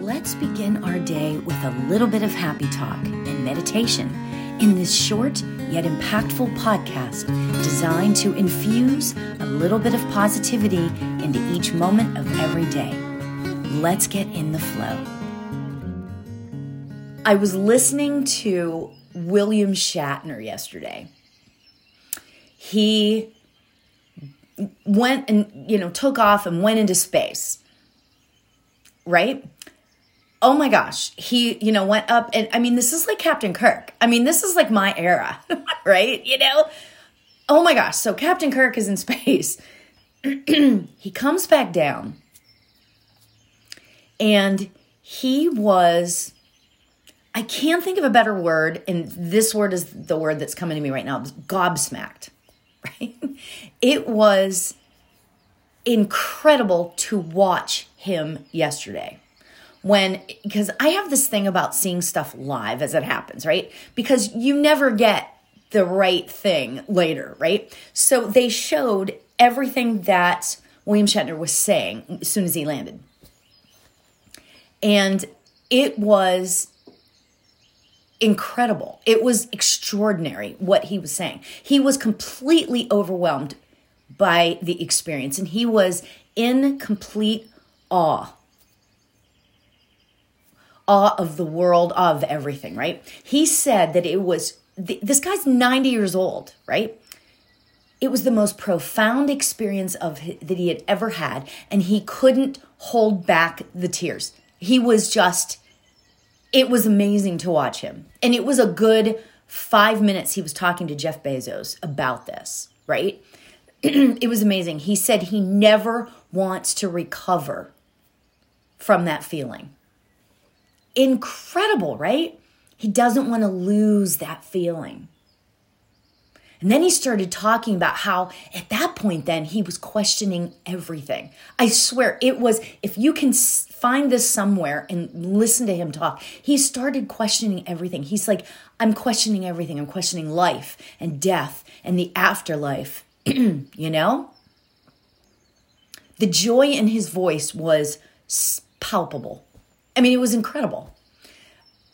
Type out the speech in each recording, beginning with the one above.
Let's begin our day with a little bit of happy talk and meditation in this short yet impactful podcast designed to infuse a little bit of positivity into each moment of every day. Let's get in the flow. I was listening to William Shatner yesterday. He went and, you know, took off and went into space. Right? Oh my gosh, he, you know, went up and I mean, this is like Captain Kirk. I mean, this is like my era, right? You know? Oh my gosh. So Captain Kirk is in space. he comes back down and he was I can't think of a better word, and this word is the word that's coming to me right now. Gobsmacked, right? It was incredible to watch him yesterday when because I have this thing about seeing stuff live as it happens, right? Because you never get the right thing later, right? So they showed everything that William Shatner was saying as soon as he landed. And it was incredible. It was extraordinary what he was saying. He was completely overwhelmed by the experience and he was in complete awe awe of the world, of everything, right? He said that it was, this guy's 90 years old, right? It was the most profound experience of that he had ever had, and he couldn't hold back the tears. He was just, it was amazing to watch him. And it was a good five minutes he was talking to Jeff Bezos about this, right? it was amazing. He said he never wants to recover from that feeling incredible, right? He doesn't want to lose that feeling. And then he started talking about how at that point, then he was questioning everything. I swear it was, if you can find this somewhere and listen to him talk, he started questioning everything. He's like, I'm questioning everything. I'm questioning life and death and the afterlife, you know? The joy in his voice was palpable. I mean, it was incredible.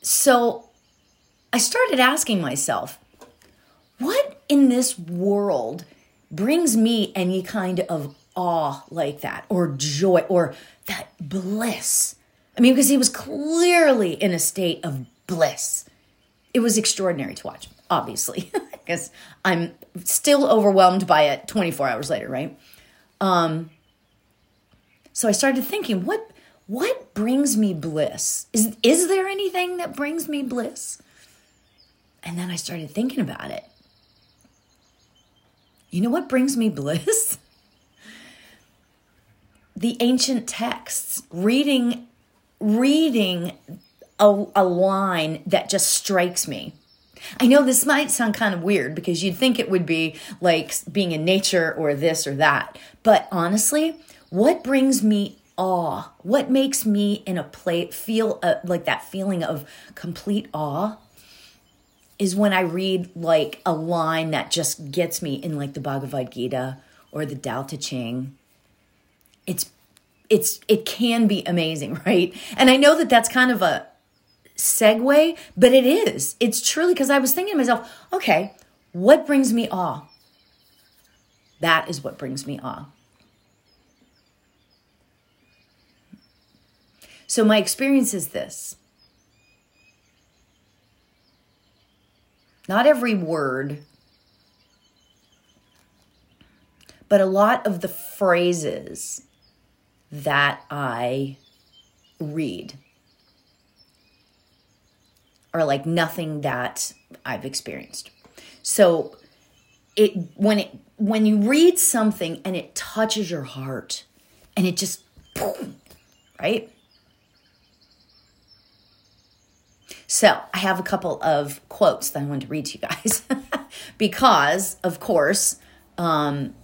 So I started asking myself, what in this world brings me any kind of awe like that, or joy, or that bliss? I mean, because he was clearly in a state of bliss. It was extraordinary to watch, obviously, because I'm still overwhelmed by it 24 hours later, right? Um, so I started thinking, what what brings me bliss? Is, is there anything that brings me bliss? And then I started thinking about it. You know what brings me bliss? the ancient texts, reading reading a, a line that just strikes me. I know this might sound kind of weird because you'd think it would be like being in nature or this or that. But honestly, what brings me awe. What makes me in a place feel uh, like that feeling of complete awe is when I read like a line that just gets me in like the Bhagavad Gita or the Tao Te Ching. It's it's it can be amazing, right? And I know that that's kind of a segue, but it is. It's truly because I was thinking to myself, okay, what brings me awe? That is what brings me awe. So, my experience is this not every word, but a lot of the phrases that I read are like nothing that I've experienced. So it when it when you read something and it touches your heart and it just boom, right? So I have a couple of quotes that I want to read to you guys because, of course, um,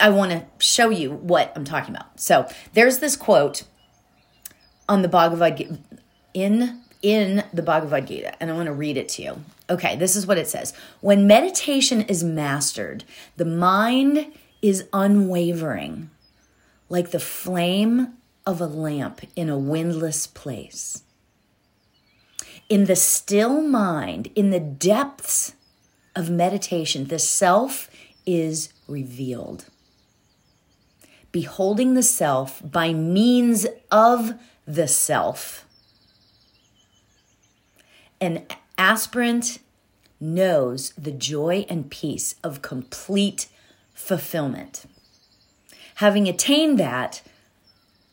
I want to show you what I'm talking about. So there's this quote on the Bhagavad Gita, in in the Bhagavad Gita, and I want to read it to you. Okay, this is what it says: When meditation is mastered, the mind is unwavering, like the flame of a lamp in a windless place. In the still mind, in the depths of meditation, the self is revealed. Beholding the self by means of the self. An aspirant knows the joy and peace of complete fulfillment. Having attained that,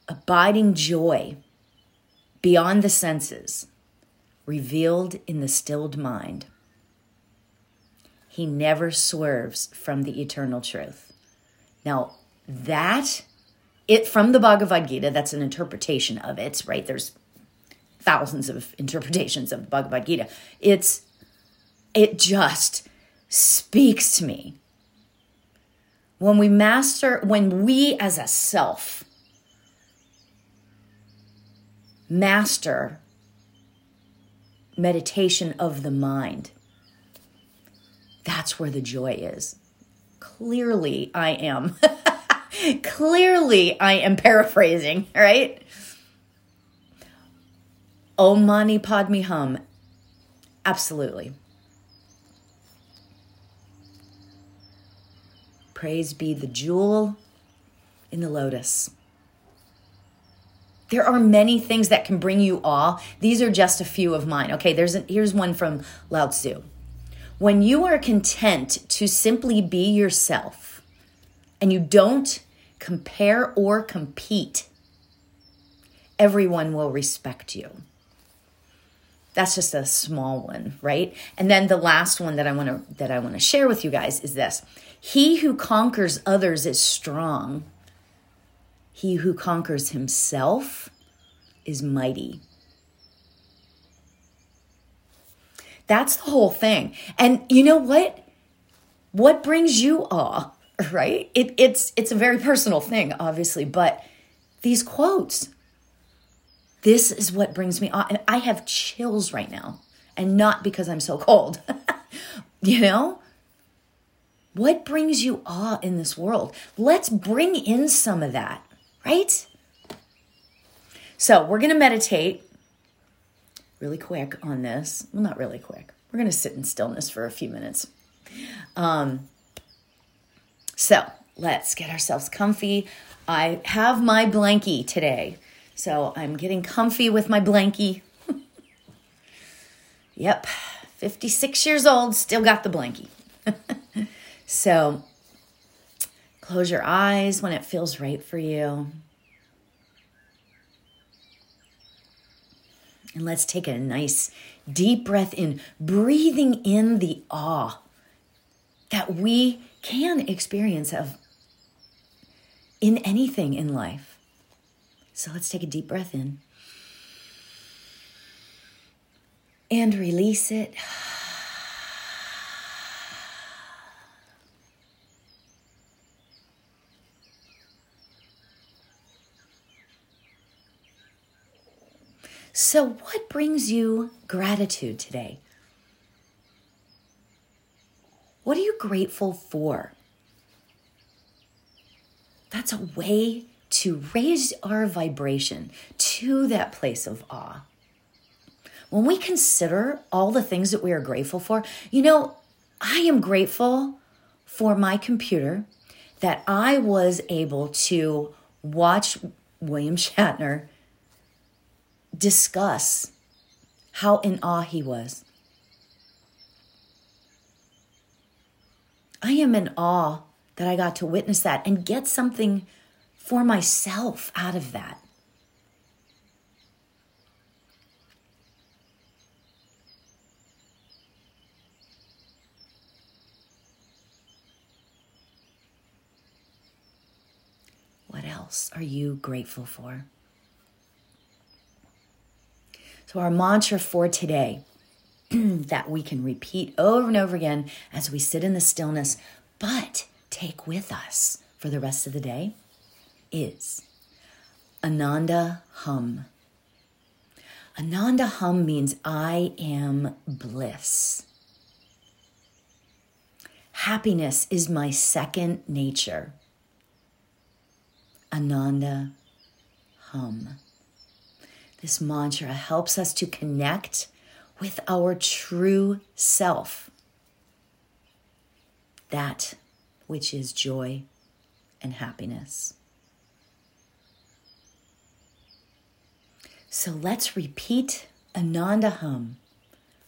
abiding joy beyond the senses, revealed in the stilled mind. He never swerves from the eternal truth. Now, that it from the Bhagavad Gita, that's an interpretation of it, right? There's thousands of interpretations of the Bhagavad Gita. It's it just speaks to me. When we master, when we as a self master meditation of the mind, that's where the joy is. Clearly, I am. Clearly, I am paraphrasing, right? Om Mani Padme Hum. Absolutely. Praise be the jewel in the lotus. There are many things that can bring you awe. These are just a few of mine. Okay, there's here's one from Lao Tzu. When you are content to simply be yourself and you don't compare or compete, everyone will respect you. That's just a small one, right? And then the last one that I want to that I want to share with you guys is this. He who conquers others is strong. He who conquers himself is mighty. That's the whole thing. And you know what? What brings you awe, right? It, it's it's a very personal thing, obviously, but these quotes, this is what brings me awe. And I have chills right now, and not because I'm so cold. you know? What brings you awe in this world? Let's bring in some of that, right? So we're going to meditate really quick on this. Well, not really quick. We're going to sit in stillness for a few minutes. Um, so let's get ourselves comfy. I have my blankie today. So I'm getting comfy with my blankie. yep, 56 years old, still got the blankie. So close your eyes when it feels right for you. And let's take a nice deep breath in, breathing in the awe that we can experience of in anything in life. So let's take a deep breath in and release it. So, what brings you gratitude today? What are you grateful for? That's a way to raise our vibration to that place of awe. When we consider all the things that we are grateful for, you know, I am grateful for my computer that I was able to watch William Shatner discuss how in awe he was. I am in awe that I got to witness that and get something for myself out of that. What else are you grateful for? So, our mantra for today that we can repeat over and over again as we sit in the stillness, but take with us for the rest of the day is Ananda Hum. Ananda Hum means I am bliss. Happiness is my second nature. Ananda hum. This mantra helps us to connect with our true self, that which is joy and happiness. So let's repeat Ananda Hum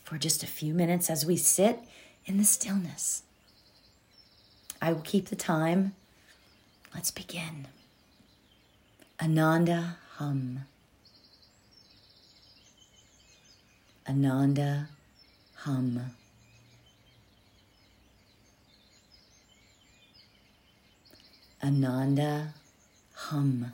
for just a few minutes as we sit in the stillness. I will keep the time. Let's begin. Ananda Hum. Ananda Hum. Ananda Hum.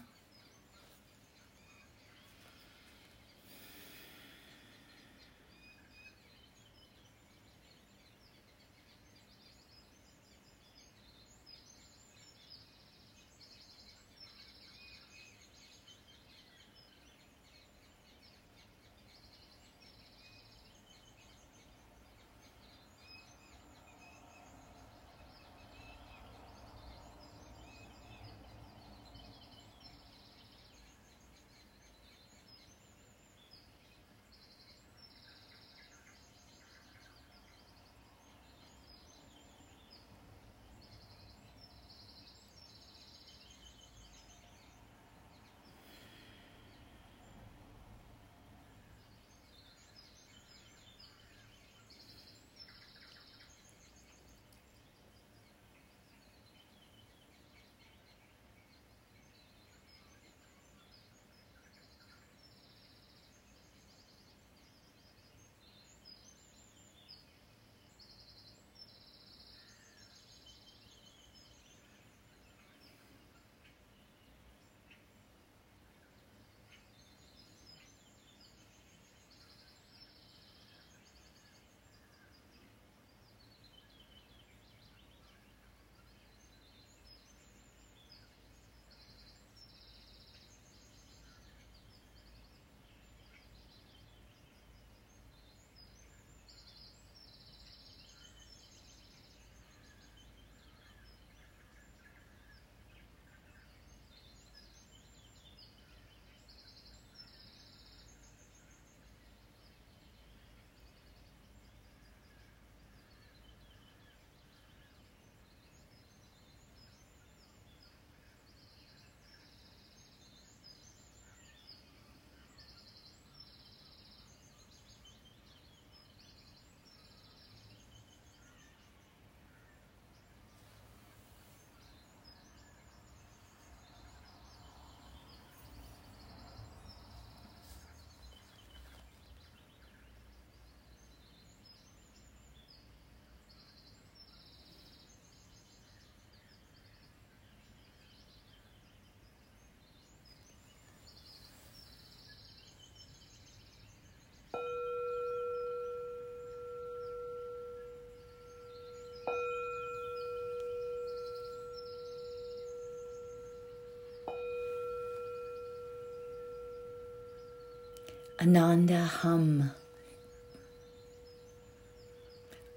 Ananda hum.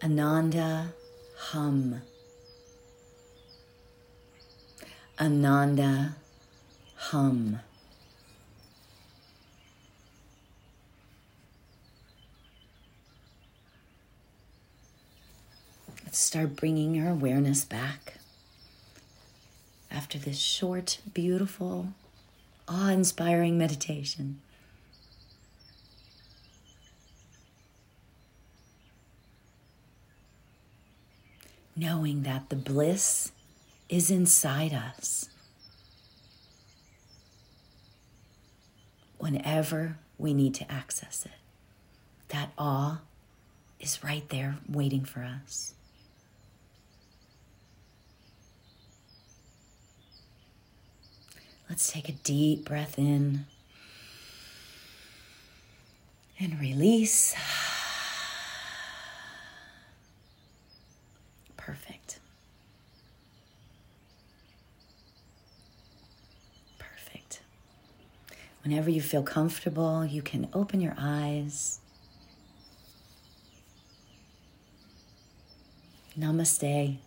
Ananda hum. Ananda hum. Let's start bringing our awareness back after this short, beautiful, awe inspiring meditation. Knowing that the bliss is inside us. Whenever we need to access it, that awe is right there waiting for us. Let's take a deep breath in and release. Whenever you feel comfortable, you can open your eyes. Namaste.